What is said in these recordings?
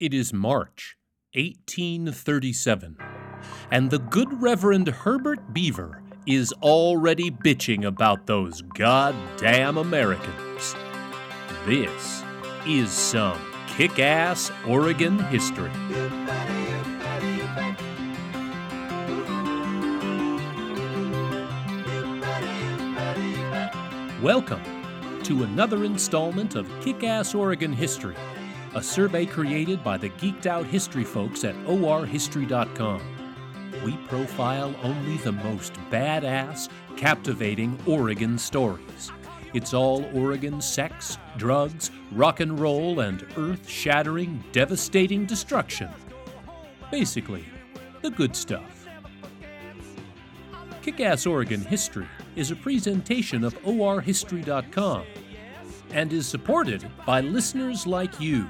It is March 1837, and the good Reverend Herbert Beaver is already bitching about those goddamn Americans. This is some kick ass Oregon history. Welcome to another installment of Kick Ass Oregon History, a survey created by the geeked out history folks at orhistory.com. We profile only the most badass, captivating Oregon stories. It's all Oregon sex, drugs, rock and roll, and earth shattering, devastating destruction. Basically, the good stuff. Kick Ass Oregon History is a presentation of orhistory.com and is supported by listeners like you.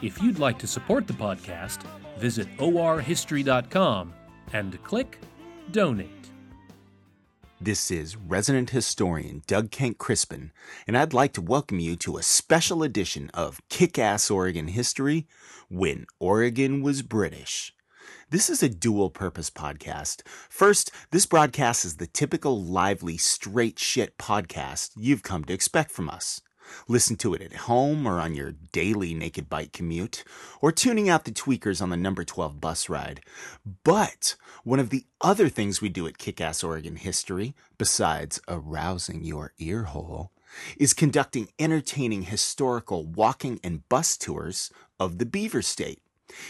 If you'd like to support the podcast, visit orhistory.com and click Donate. This is resident historian Doug Kenck-Crispin, and I'd like to welcome you to a special edition of Kick Ass Oregon History When Oregon Was British. This is a dual purpose podcast. First, this broadcast is the typical lively, straight shit podcast you've come to expect from us. Listen to it at home or on your daily naked bike commute, or tuning out the tweakers on the number 12 bus ride. But one of the other things we do at Kick Ass Oregon History, besides arousing your ear hole, is conducting entertaining historical walking and bus tours of the Beaver State.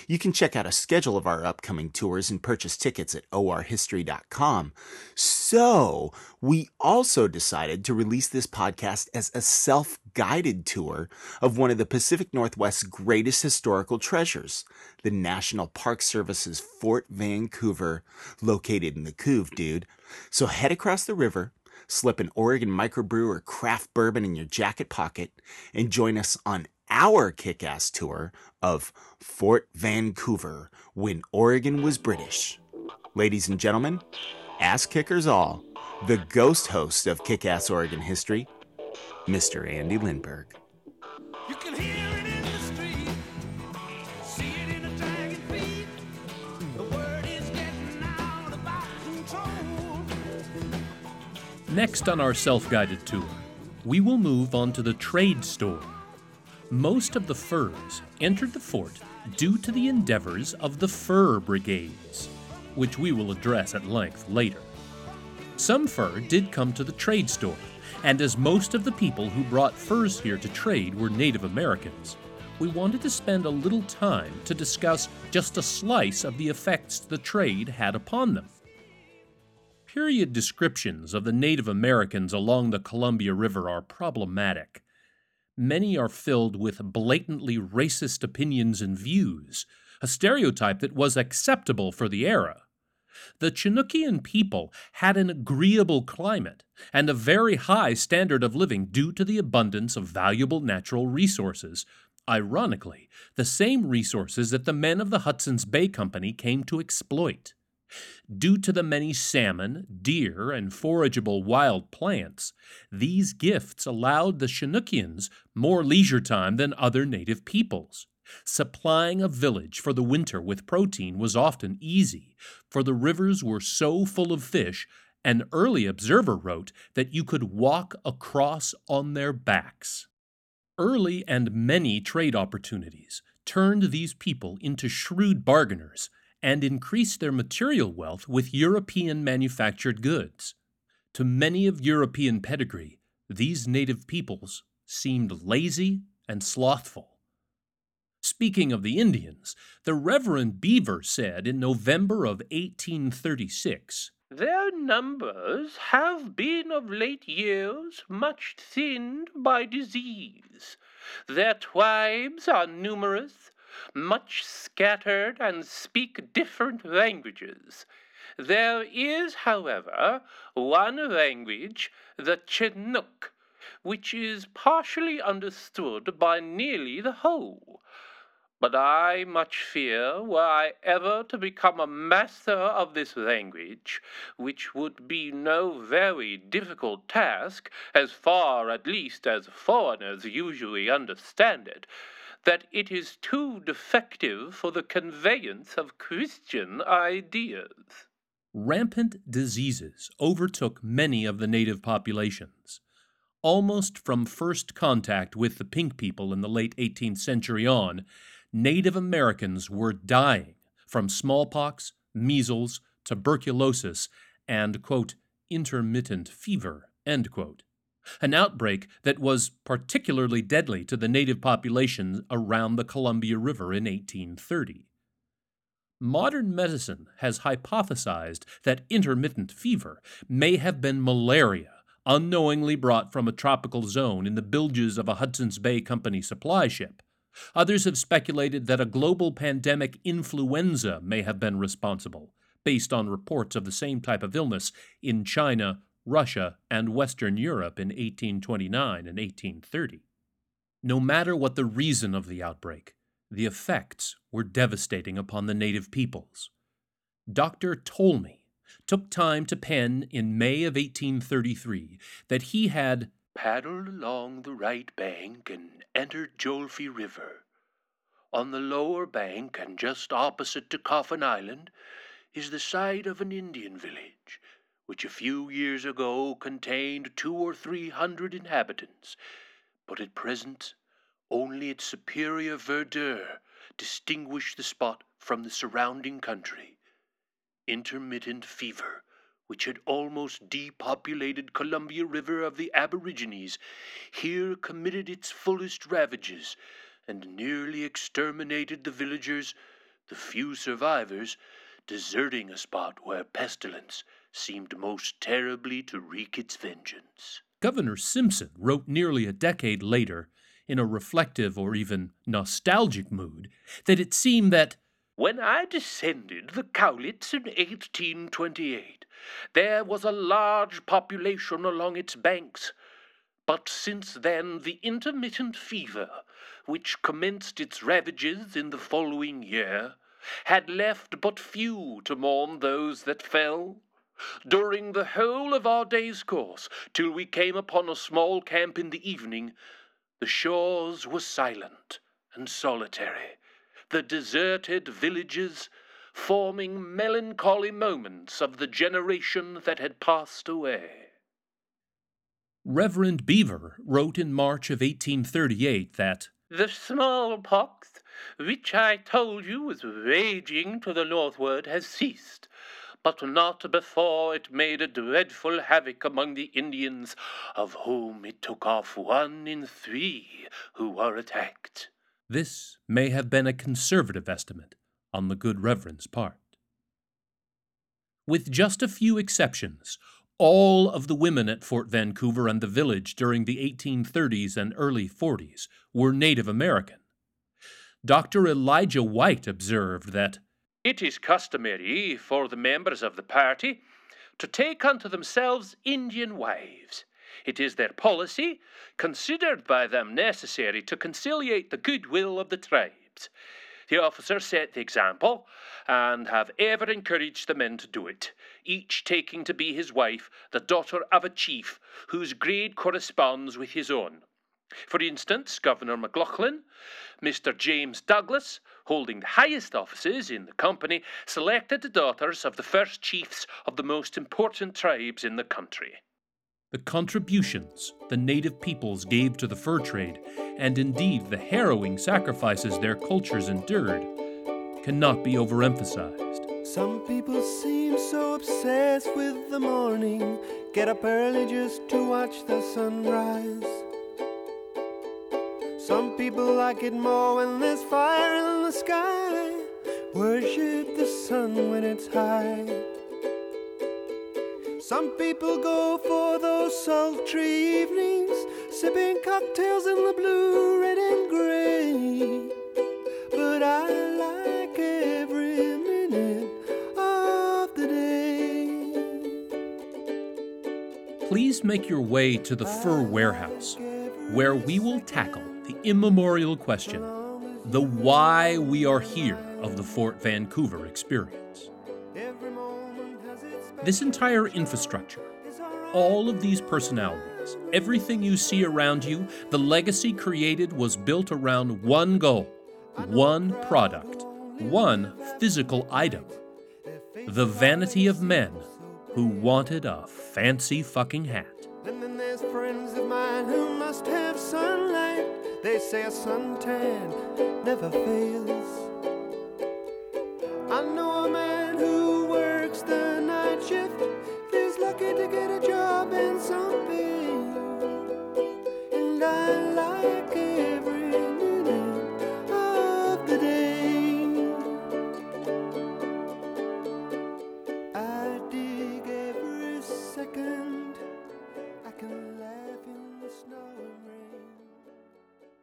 You can check out a schedule of our upcoming tours and purchase tickets at orhistory.com. So, we also decided to release this podcast as a self guided tour of one of the Pacific Northwest's greatest historical treasures, the National Park Service's Fort Vancouver, located in the Couve, dude. So, head across the river. Slip an Oregon microbrew or craft bourbon in your jacket pocket and join us on our kick ass tour of Fort Vancouver when Oregon was British. Ladies and gentlemen, ass kickers all, the ghost host of Kick Ass Oregon History, Mr. Andy Lindberg. You can hear it in the street, see it in the dragging feet. The word is getting out about control. Next on our self guided tour, we will move on to the trade store. Most of the furs entered the fort due to the endeavors of the fur brigades, which we will address at length later. Some fur did come to the trade store, and as most of the people who brought furs here to trade were Native Americans, we wanted to spend a little time to discuss just a slice of the effects the trade had upon them. Period descriptions of the Native Americans along the Columbia River are problematic. Many are filled with blatantly racist opinions and views, a stereotype that was acceptable for the era. The Chinookian people had an agreeable climate and a very high standard of living due to the abundance of valuable natural resources. Ironically, the same resources that the men of the Hudson's Bay Company came to exploit. Due to the many salmon, deer, and forageable wild plants, these gifts allowed the Chinookians more leisure time than other native peoples. Supplying a village for the winter with protein was often easy, for the rivers were so full of fish, an early observer wrote that you could walk across on their backs. Early and many trade opportunities turned these people into shrewd bargainers and increased their material wealth with European manufactured goods. To many of European pedigree, these native peoples seemed lazy and slothful. Speaking of the Indians, the Reverend Beaver said in November of 1836 Their numbers have been of late years much thinned by disease. Their tribes are numerous, much scattered, and speak different languages. There is, however, one language, the Chinook, which is partially understood by nearly the whole. But I much fear, were I ever to become a master of this language, which would be no very difficult task, as far at least as foreigners usually understand it, that it is too defective for the conveyance of Christian ideas. Rampant diseases overtook many of the native populations. Almost from first contact with the pink people in the late 18th century on, Native Americans were dying from smallpox, measles, tuberculosis, and, quote, intermittent fever, end quote. An outbreak that was particularly deadly to the native population around the Columbia River in 1830. Modern medicine has hypothesized that intermittent fever may have been malaria unknowingly brought from a tropical zone in the bilges of a Hudson's Bay Company supply ship. Others have speculated that a global pandemic influenza may have been responsible, based on reports of the same type of illness in China, Russia, and Western Europe in 1829 and 1830. No matter what the reason of the outbreak, the effects were devastating upon the native peoples. Dr. Tolmie took time to pen in May of 1833 that he had paddled along the right bank and entered Jolfie River. On the lower bank and just opposite to Coffin Island is the site of an Indian village, which a few years ago contained two or three hundred inhabitants, but at present only its superior verdure distinguish the spot from the surrounding country. Intermittent fever, which had almost depopulated Columbia River of the Aborigines, here committed its fullest ravages, and nearly exterminated the villagers, the few survivors deserting a spot where pestilence seemed most terribly to wreak its vengeance. Governor Simpson wrote nearly a decade later, in a reflective or even nostalgic mood, that it seemed that when I descended the Cowlitz in 1828, there was a large population along its banks. But since then, the intermittent fever, which commenced its ravages in the following year, had left but few to mourn those that fell. During the whole of our day's course, till we came upon a small camp in the evening, the shores were silent and solitary the deserted villages, forming melancholy moments of the generation that had passed away. Reverend Beaver wrote in March of 1838 that The smallpox, which I told you was raging to the northward, has ceased, but not before it made a dreadful havoc among the Indians, of whom it took off one in three who were attacked. This may have been a conservative estimate on the good Reverend's part. With just a few exceptions, all of the women at Fort Vancouver and the village during the 1830s and early 40s were Native American. Dr. Elijah White observed that It is customary for the members of the party to take unto themselves Indian wives. It is their policy, considered by them necessary to conciliate the goodwill of the tribes. The officers set the example, and have ever encouraged the men to do it, each taking to be his wife the daughter of a chief whose grade corresponds with his own. For instance, Governor McLoughlin, Mr. James Douglas, holding the highest offices in the company, selected the daughters of the first chiefs of the most important tribes in the country. the contributions the native peoples gave to the fur trade, and indeed the harrowing sacrifices their cultures endured, cannot be overemphasized. Some people seem so obsessed with the morning, get up early just to watch the sunrise. Some people like it more when there's fire in the sky, worship the sun when it's high. Some people go for those sultry evenings, sipping cocktails in the blue, red, and gray. But I like every minute of the day. Please make your way to the Fur Warehouse, where we will tackle the immemorial question the why we are here of the Fort Vancouver experience. This entire infrastructure, all of these personalities, everything you see around you, the legacy created was built around one goal, one product, one physical item the vanity of men who wanted a fancy fucking hat. They say a suntan never fails. I know a man who works the night shift. He's lucky to get a job in some.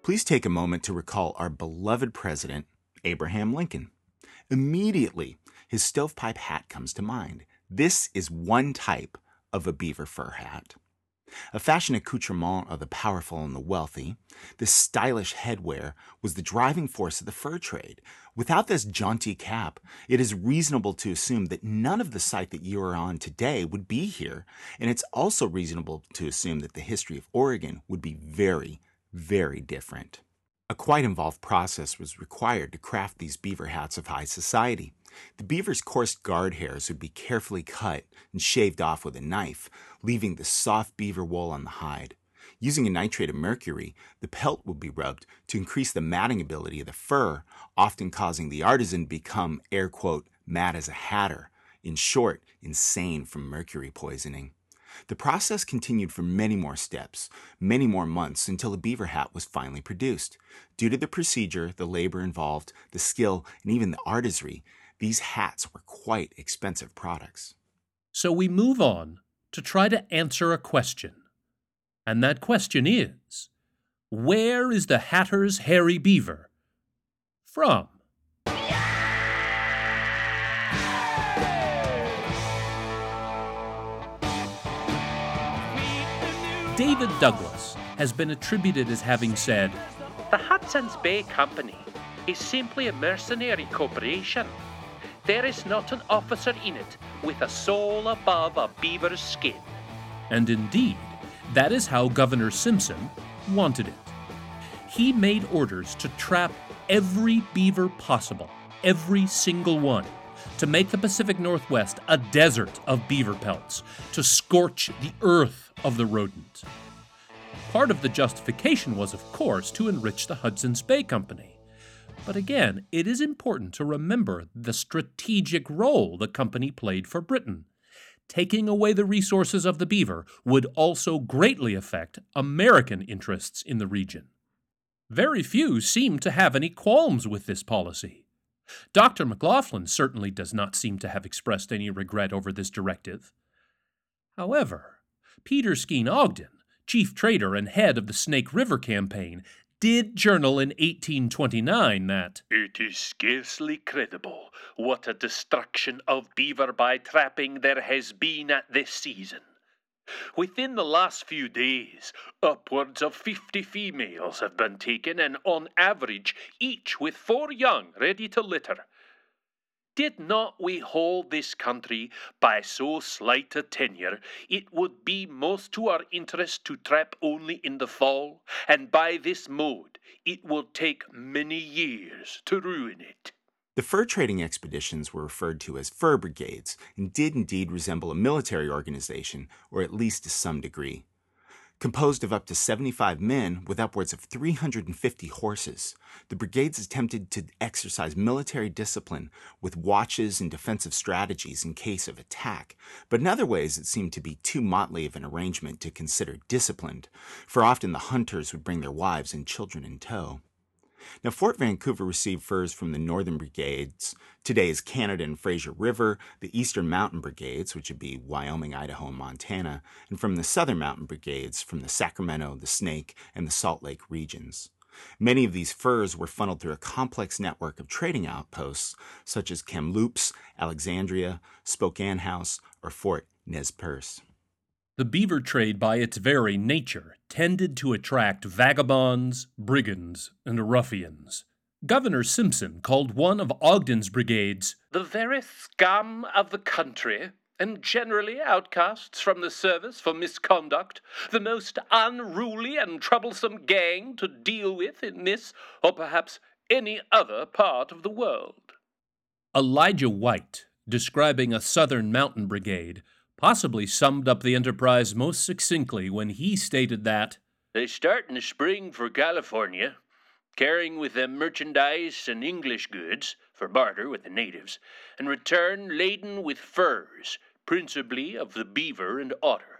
Please take a moment to recall our beloved president, Abraham Lincoln. Immediately, his stovepipe hat comes to mind. This is one type of a beaver fur hat. A fashion accoutrement of the powerful and the wealthy, this stylish headwear was the driving force of the fur trade. Without this jaunty cap, it is reasonable to assume that none of the site that you are on today would be here, and it's also reasonable to assume that the history of Oregon would be very, very different. A quite involved process was required to craft these beaver hats of high society. The beaver's coarse guard hairs would be carefully cut and shaved off with a knife, leaving the soft beaver wool on the hide. Using a nitrate of mercury, the pelt would be rubbed to increase the matting ability of the fur, often causing the artisan to become, air quote, mad as a hatter. In short, insane from mercury poisoning. The process continued for many more steps, many more months until a beaver hat was finally produced. Due to the procedure, the labor involved, the skill, and even the artistry, these hats were quite expensive products. So we move on to try to answer a question. And that question is Where is the Hatter's Hairy Beaver from? David Douglas has been attributed as having said, The Hudson's Bay Company is simply a mercenary corporation. There is not an officer in it with a soul above a beaver's skin. and indeed, that is how Governor Simpson wanted it. He made orders to trap every beaver possible, every single one, to make the Pacific Northwest a desert of beaver pelts, to scorch the earth of the rodent. Part of the justification was, of course, to enrich the Hudson's Bay Company. But again, it is important to remember the strategic role the company played for Britain. Taking away the resources of the beaver would also greatly affect American interests in the region. Very few seem to have any qualms with this policy. Dr. McLoughlin certainly does not seem to have expressed any regret over this directive. However, Peter Skene Ogden, chief trader and head of the Snake River campaign, did journal in 1829 that It is scarcely credible what a destruction of beaver by trapping there has been at this season. Within the last few days, upwards of 50 females have been taken, and on average, each with four young ready to litter. Did not we hold this country by so slight a tenure, it would be most to our interest to trap only in the fall, and by this mode it will take many years to ruin it. The fur trading expeditions were referred to as fur brigades and did indeed resemble a military organization, or at least to some degree. Composed of up to 75 men with upwards of 350 horses, the brigades attempted to exercise military discipline with watches and defensive strategies in case of attack, but in other ways it seemed to be too motley of an arrangement to consider disciplined, for often the hunters would bring their wives and children in tow. Now, Fort Vancouver received furs from the Northern Brigades, today's Canada and Fraser River, the Eastern Mountain Brigades, which would be Wyoming, Idaho, and Montana, and from the Southern Mountain Brigades from the Sacramento, the Snake, and the Salt Lake regions. Many of these furs were funneled through a complex network of trading outposts, such as Kamloops, Alexandria, Spokane House, or Fort Nez Perce. The beaver trade, by its very nature, tended to attract vagabonds, brigands, and ruffians. Governor Simpson called one of Ogden's brigades The very scum of the country, and generally outcasts from the service for misconduct, the most unruly and troublesome gang to deal with in this or perhaps any other part of the world. Elijah White, describing a Southern mountain brigade, possibly summed up the enterprise most succinctly when he stated that They start in the spring for California, carrying with them merchandise and English goods for barter with the natives, and return laden with furs, principally of the beaver and otter.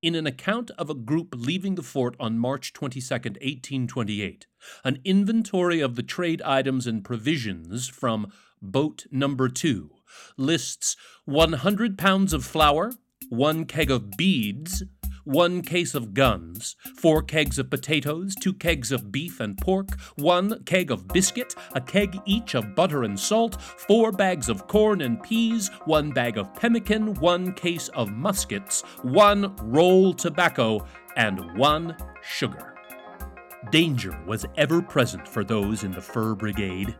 In an account of a group leaving the fort on March 22, 1828, an inventory of the trade items and provisions from boat number 2 lists 100 pounds of flour, one keg of beads, one case of guns, four kegs of potatoes, two kegs of beef and pork, one keg of biscuit, a keg each of butter and salt, four bags of corn and peas, one bag of pemmican, one case of muskets, one roll tobacco, and one sugar. Danger was ever present for those in the Fur Brigade.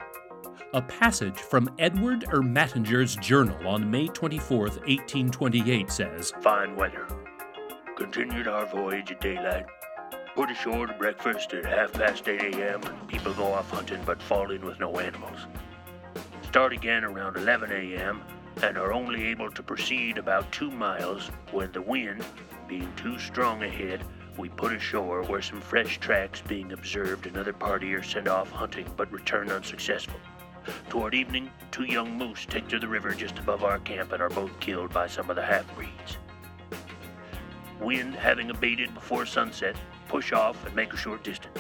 A passage from Edward Ermatinger's journal on May 24, 1828 says Fine weather. Continued our voyage at daylight. Put ashore to breakfast at half past 8 a.m. people go off hunting but fall in with no animals. Start again around 11 a.m. and are only able to proceed about two miles when the wind, being too strong ahead, we put ashore where some fresh tracks being observed another party are sent off hunting but return unsuccessful. Toward evening, two young moose take to the river just above our camp and are both killed by some of the half-breeds. Wind having abated before sunset, push off and make a short distance.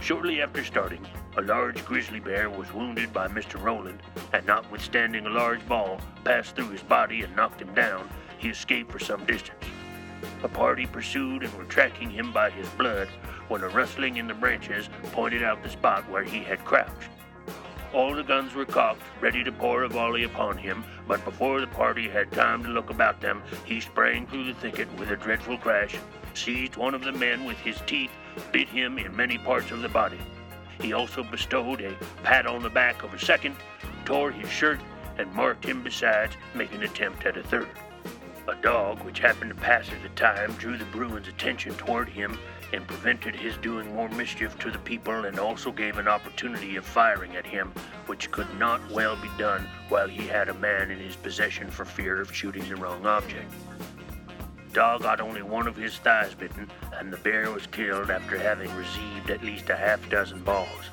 Shortly after starting, a large grizzly bear was wounded by Mr. Rowland, and notwithstanding a large ball passed through his body and knocked him down, he escaped for some distance. A party pursued and were tracking him by his blood when a rustling in the branches pointed out the spot where he had crouched. All the guns were cocked, ready to pour a volley upon him, but before the party had time to look about them, he sprang through the thicket with a dreadful crash, seized one of the men with his teeth, bit him in many parts of the body. He also bestowed a pat on the back of a second, tore his shirt, and marked him besides, making an attempt at a third. A dog, which happened to pass at the time, drew the Bruins' attention toward him and prevented his doing more mischief to the people and also gave an opportunity of firing at him, which could not well be done while he had a man in his possession for fear of shooting the wrong object. Dog got only one of his thighs bitten, and the bear was killed after having received at least a half dozen balls.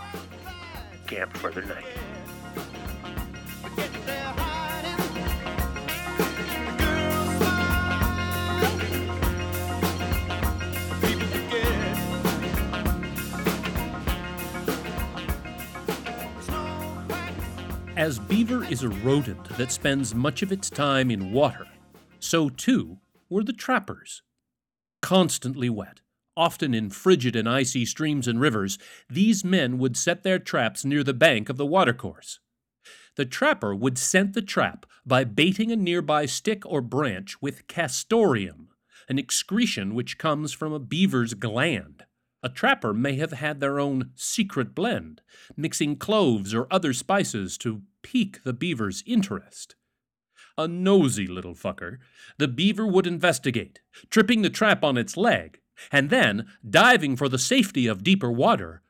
Camped for the night. As beaver is a rodent that spends much of its time in water, so too were the trappers. Constantly wet, often in frigid and icy streams and rivers, these men would set their traps near the bank of the watercourse. The trapper would scent the trap by baiting a nearby stick or branch with castoreum, an excretion which comes from a beaver's gland. A trapper may have had their own secret blend, mixing cloves or other spices to pique the beaver's interest. A nosy little fucker, the beaver would investigate, tripping the trap on its leg, and then, diving for the safety of deeper water,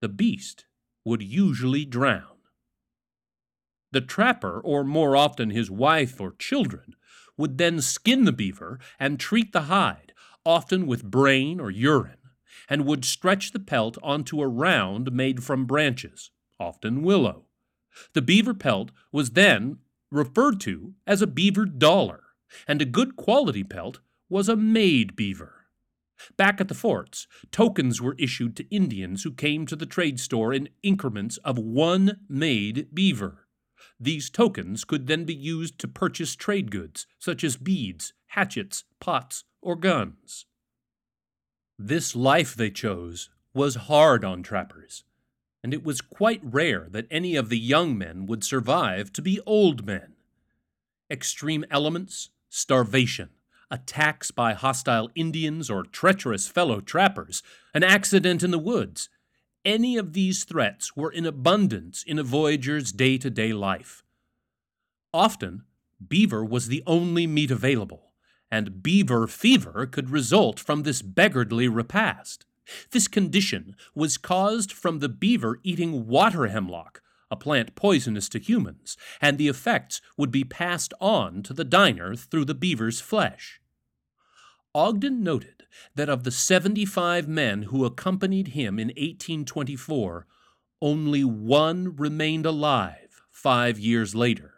the beast would usually drown. The trapper, or more often his wife or children, would then skin the beaver and treat the hide, often with brain or urine and would stretch the pelt onto a round made from branches, often willow. The beaver pelt was then referred to as a beaver dollar, and a good quality pelt was a made beaver. Back at the forts, tokens were issued to Indians who came to the trade store in increments of one made beaver. These tokens could then be used to purchase trade goods, such as beads, hatchets, pots, or guns. This life they chose was hard on trappers, and it was quite rare that any of the young men would survive to be old men. Extreme elements, starvation, attacks by hostile Indians or treacherous fellow trappers, an accident in the woods, any of these threats were in abundance in a voyager's day to day life. Often, beaver was the only meat available, and beaver fever could result from this beggarly repast. This condition was caused from the beaver eating water hemlock, a plant poisonous to humans, and the effects would be passed on to the diner through the beaver's flesh. Ogden noted that of the 75 men who accompanied him in 1824, only one remained alive five years later.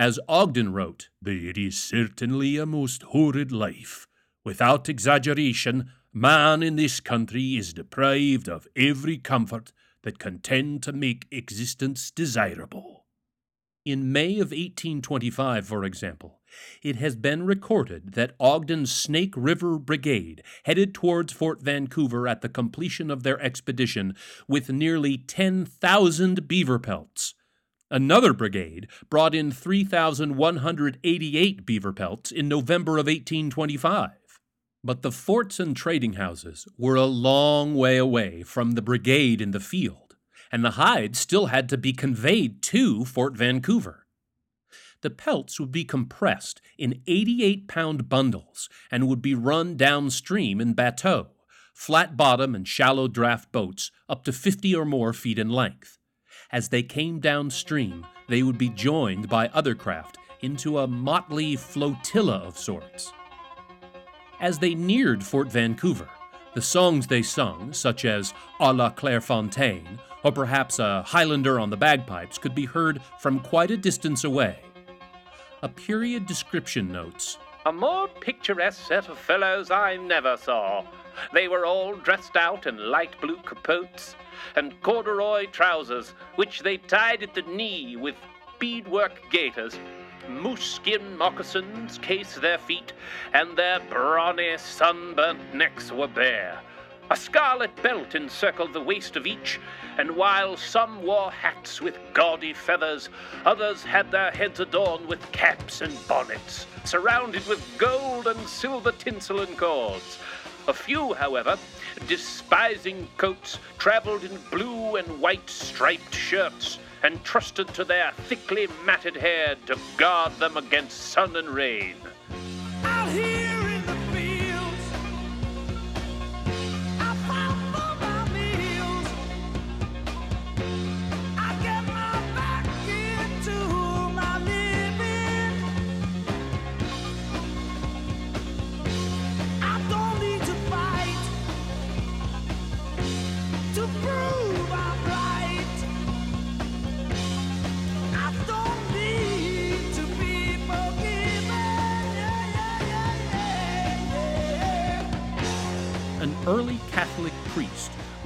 As Ogden wrote, It is certainly a most horrid life. Without exaggeration, man in this country is deprived of every comfort that can tend to make existence desirable. In May of 1825, for example, it has been recorded that Ogden's Snake River Brigade headed towards Fort Vancouver at the completion of their expedition with nearly 10,000 beaver pelts, Another brigade brought in 3,188 beaver pelts in November of 1825. But the forts and trading houses were a long way away from the brigade in the field, and the hides still had to be conveyed to Fort Vancouver. The pelts would be compressed in 88 pound bundles and would be run downstream in bateaux, flat bottom and shallow draft boats up to 50 or more feet in length. As they came downstream, they would be joined by other craft into a motley flotilla of sorts. As they neared Fort Vancouver, the songs they sung, such as A la Clairefontaine, or perhaps a Highlander on the bagpipes, could be heard from quite a distance away. A period description notes A more picturesque set of fellows I never saw. They were all dressed out in light blue capotes, and corduroy trousers, which they tied at the knee with beadwork gaiters. Moose skin moccasins cased their feet, and their brawny, sunburnt necks were bare. A scarlet belt encircled the waist of each, and while some wore hats with gaudy feathers, others had their heads adorned with caps and bonnets, surrounded with gold and silver tinsel and cords. A few, however, despising coats, traveled in blue and white striped shirts, and trusted to their thickly matted hair to guard them against sun and rain.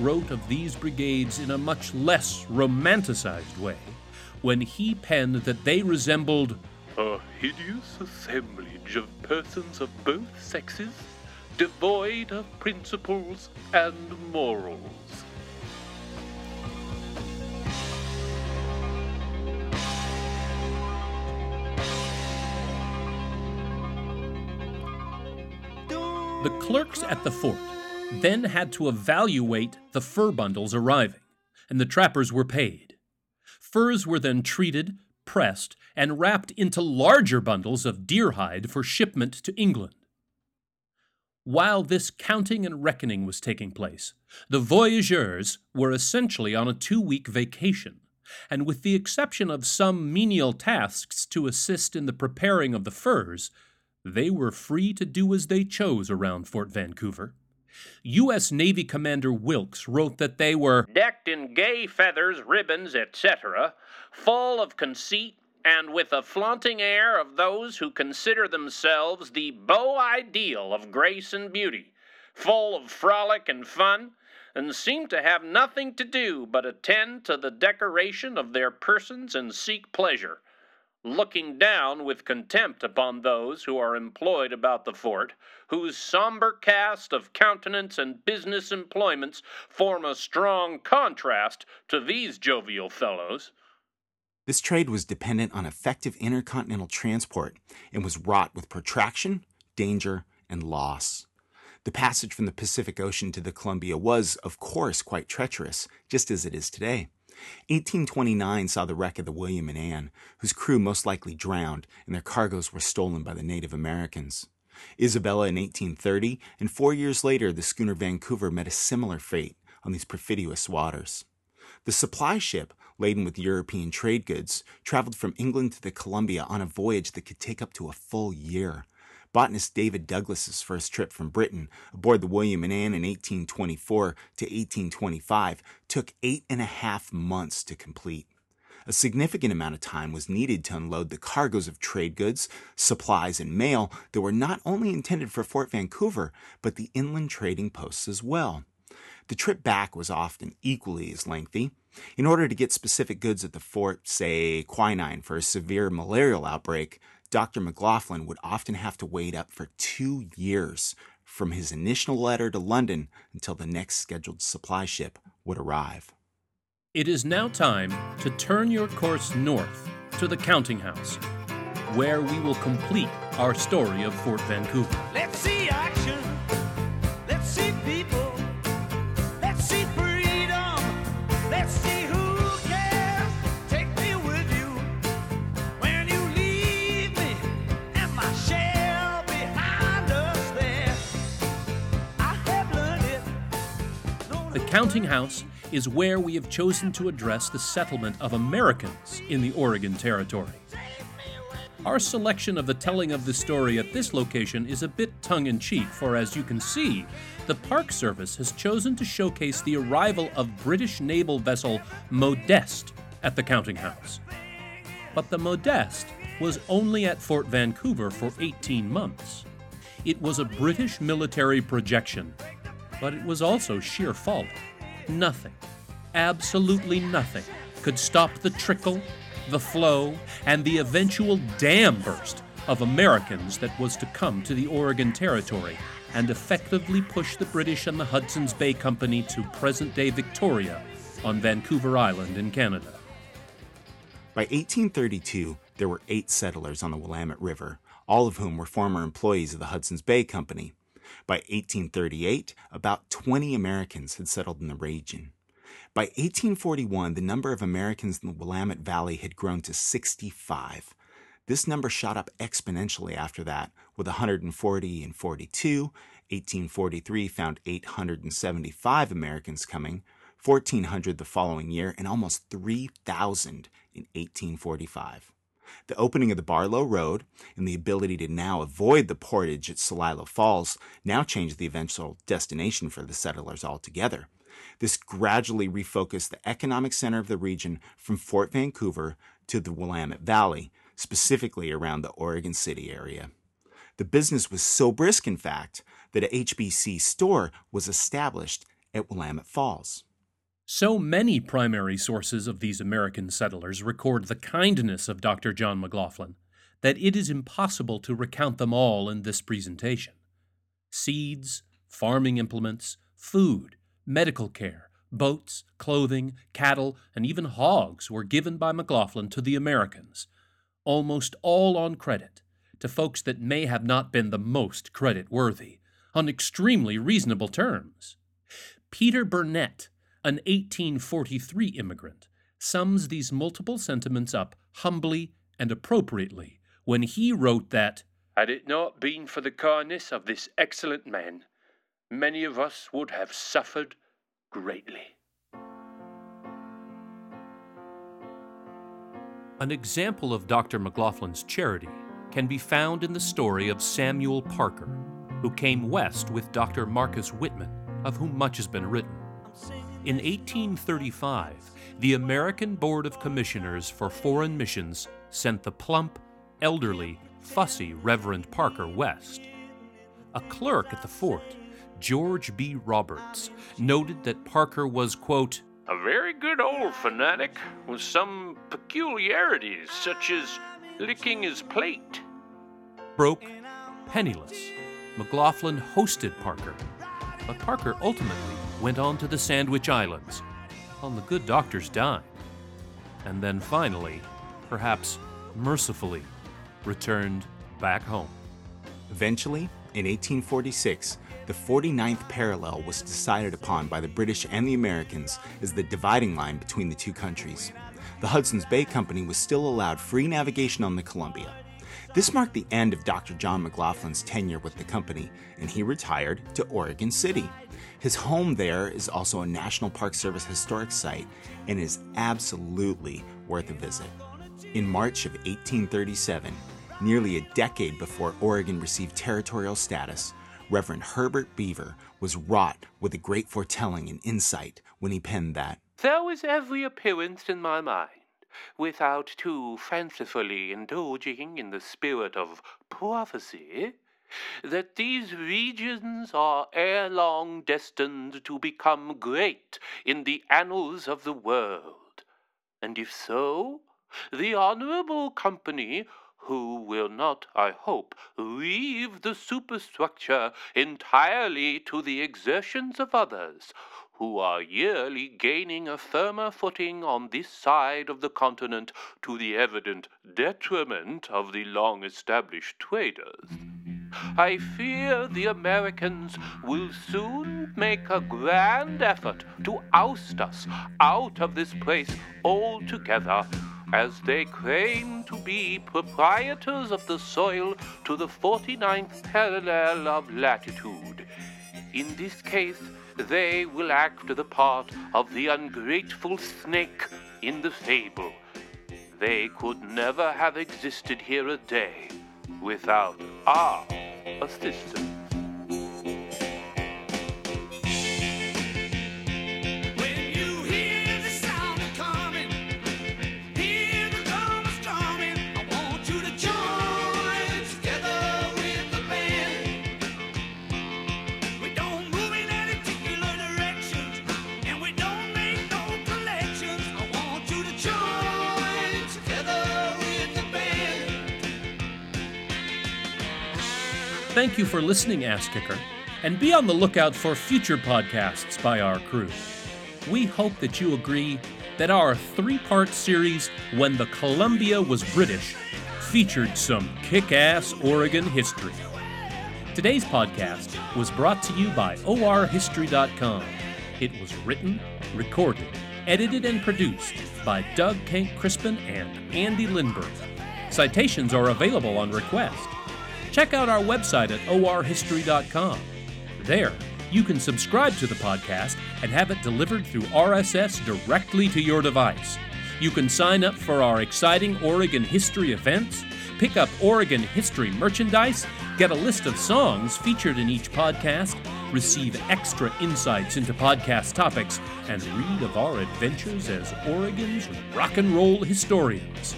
Wrote of these brigades in a much less romanticized way when he penned that they resembled A hideous assemblage of persons of both sexes, devoid of principles and morals. The clerks at the fort then had to evaluate the fur bundles arriving, and the trappers were paid. Furs were then treated, pressed, and wrapped into larger bundles of deer hide for shipment to England. While this counting and reckoning was taking place, the voyageurs were essentially on a two week vacation, and with the exception of some menial tasks to assist in the preparing of the furs, they were free to do as they chose around Fort Vancouver. U.S. Navy Commander Wilkes wrote that they were decked in gay feathers, ribbons, etc., full of conceit, and with a flaunting air of those who consider themselves the beau ideal of grace and beauty, full of frolic and fun, and seem to have nothing to do but attend to the decoration of their persons and seek pleasure looking down with contempt upon those who are employed about the fort, whose somber cast of countenance and business employments form a strong contrast to these jovial fellows. This trade was dependent on effective intercontinental transport and was wrought with protraction, danger, and loss. The passage from the Pacific Ocean to the Columbia was, of course, quite treacherous, just as it is today. 1829 saw the wreck of the William and Anne, whose crew most likely drowned and their cargoes were stolen by the Native Americans. Isabella in 1830, and four years later, the schooner Vancouver met a similar fate on these perfidious waters. The supply ship, laden with European trade goods, traveled from England to the Columbia on a voyage that could take up to a full year. Botanist David Douglas's first trip from Britain aboard the William and Anne in 1824 to 1825 took eight and a half months to complete. A significant amount of time was needed to unload the cargoes of trade goods, supplies, and mail that were not only intended for Fort Vancouver, but the inland trading posts as well. The trip back was often equally as lengthy. In order to get specific goods at the fort, say quinine for a severe malarial outbreak, Dr. McLoughlin would often have to wait up for two years from his initial letter to London until the next scheduled supply ship would arrive. It is now time to turn your course north to the counting house, where we will complete our story of Fort Vancouver. Let's see action. Counting house is where we have chosen to address the settlement of Americans in the Oregon Territory. Our selection of the telling of the story at this location is a bit tongue in cheek, for as you can see, the Park Service has chosen to showcase the arrival of British naval vessel Modeste at the counting house. But the Modeste was only at Fort Vancouver for 18 months. It was a British military projection, but it was also sheer folly. Nothing, absolutely nothing, could stop the trickle, the flow, and the eventual dam burst of Americans that was to come to the Oregon Territory and effectively push the British and the Hudson's Bay Company to present day Victoria on Vancouver Island in Canada. By 1832, there were eight settlers on the Willamette River, all of whom were former employees of the Hudson's Bay Company. By 1838, about 20 Americans had settled in the region. By 1841, the number of Americans in the Willamette Valley had grown to 65. This number shot up exponentially after that, with 140 in 42. 1843 found 875 Americans coming, 1,400 the following year, and almost 3,000 in 1845. The opening of the Barlow Road and the ability to now avoid the portage at Celilo Falls now changed the eventual destination for the settlers altogether. This gradually refocused the economic center of the region from Fort Vancouver to the Willamette Valley, specifically around the Oregon City area. The business was so brisk, in fact, that a HBC store was established at Willamette Falls. So many primary sources of these American settlers record the kindness of Dr. John McLoughlin that it is impossible to recount them all in this presentation. Seeds, farming implements, food, medical care, boats, clothing, cattle, and even hogs were given by McLoughlin to the Americans, almost all on credit, to folks that may have not been the most credit worthy, on extremely reasonable terms. Peter Burnett, an 1843 immigrant, sums these multiple sentiments up humbly and appropriately when he wrote that Had it not been for the kindness of this excellent man, many of us would have suffered greatly. An example of Dr. McLoughlin's charity can be found in the story of Samuel Parker, who came west with Dr. Marcus Whitman, of whom much has been written. In 1835, the American Board of Commissioners for Foreign Missions sent the plump, elderly, fussy Reverend Parker west. A clerk at the fort, George B. Roberts, noted that Parker was, quote, A very good old fanatic with some peculiarities, such as licking his plate. broke, penniless. McLoughlin hosted Parker, but Parker ultimately went on to the Sandwich Islands on the good doctor's dime, and then finally, perhaps mercifully, returned back home. Eventually, In 1846, the 49th parallel was decided upon by the British and the Americans as the dividing line between the two countries. The Hudson's Bay Company was still allowed free navigation on the Columbia. This marked the end of Dr. John McLoughlin's tenure with the company, and he retired to Oregon City. His home there is also a National Park Service historic site and is absolutely worth a visit. In March of 1837, nearly a decade before Oregon received territorial status, Reverend Herbert Beaver was wrought with a great foretelling and insight when he penned that. There was every appearance in my mind, without too fancifully indulging in the spirit of prophecy, that these regions are ere long destined to become great in the annals of the world. And if so, the honorable company who will not, I hope, leave the superstructure entirely to the exertions of others, who are yearly gaining a firmer footing on this side of the continent to the evident detriment of the long established traders. I fear the Americans will soon make a grand effort to oust us out of this place altogether as they claim to be proprietors of the soil to the 49th parallel of latitude. In this case, they will act the part of the ungrateful snake in the fable. They could never have existed here a day without our assistance. Thank you for listening, Ass Kicker, and be on the lookout for future podcasts by our crew. We hope that you agree that our three part series, When the Columbia Was British, featured some kick ass Oregon history. Today's podcast was brought to you by orhistory.com. It was written, recorded, edited, and produced by Doug Kenck-Crispin and Andy Lindberg. Citations are available on request check out our website at orhistory.com. There, you can subscribe to the podcast and have it delivered through RSS directly to your device. You can sign up for our exciting Oregon history events, pick up Oregon history merchandise, get a list of songs featured in each podcast, receive extra insights into podcast topics, and read of our adventures as Oregon's rock and roll historians.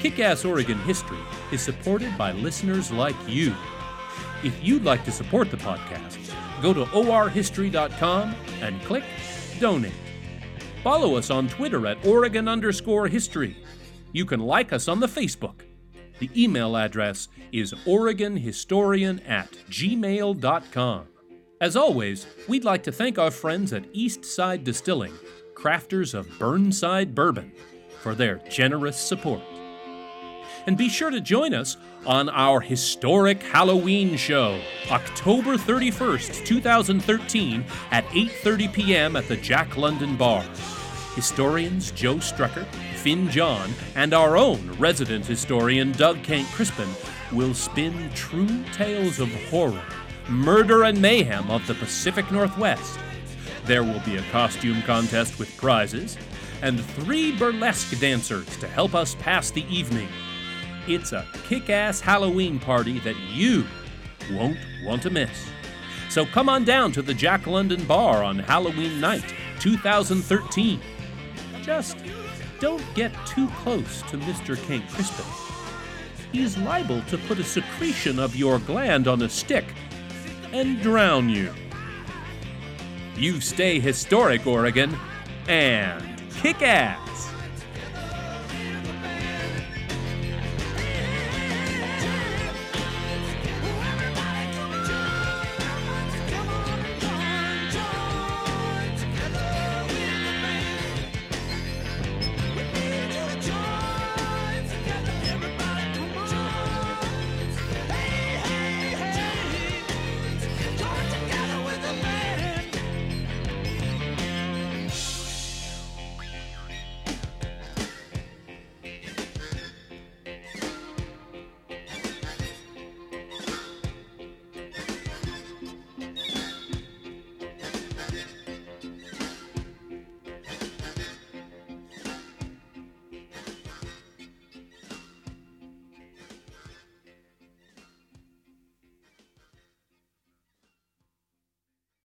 Kick Ass Oregon History is supported by listeners like you. If you'd like to support the podcast, go to orhistory.com and click Donate. Follow us on Twitter at Oregon underscore history. You can like us on the Facebook. The email address is OregonHistorian at gmail.com. As always, we'd like to thank our friends at East Side Distilling, crafters of Burnside Bourbon, for their generous support and be sure to join us on our historic Halloween show, October 31st, 2013 at 8:30 p.m. at the Jack London Bar. Historians Joe Streckert, Finn John, and our own resident historian Doug Kenck-Crispin will spin true tales of horror, murder, and mayhem of the Pacific Northwest. There will be a costume contest with prizes, and three burlesque dancers to help us pass the evening. It's a kick ass Halloween party that you won't want to miss. So come on down to the Jack London Bar on Halloween night 2013. Just don't get too close to Mr. Kenck-Crispin. He's liable to put a secretion of your gland on a stick and drown you. You stay historic, Oregon, and kick ass!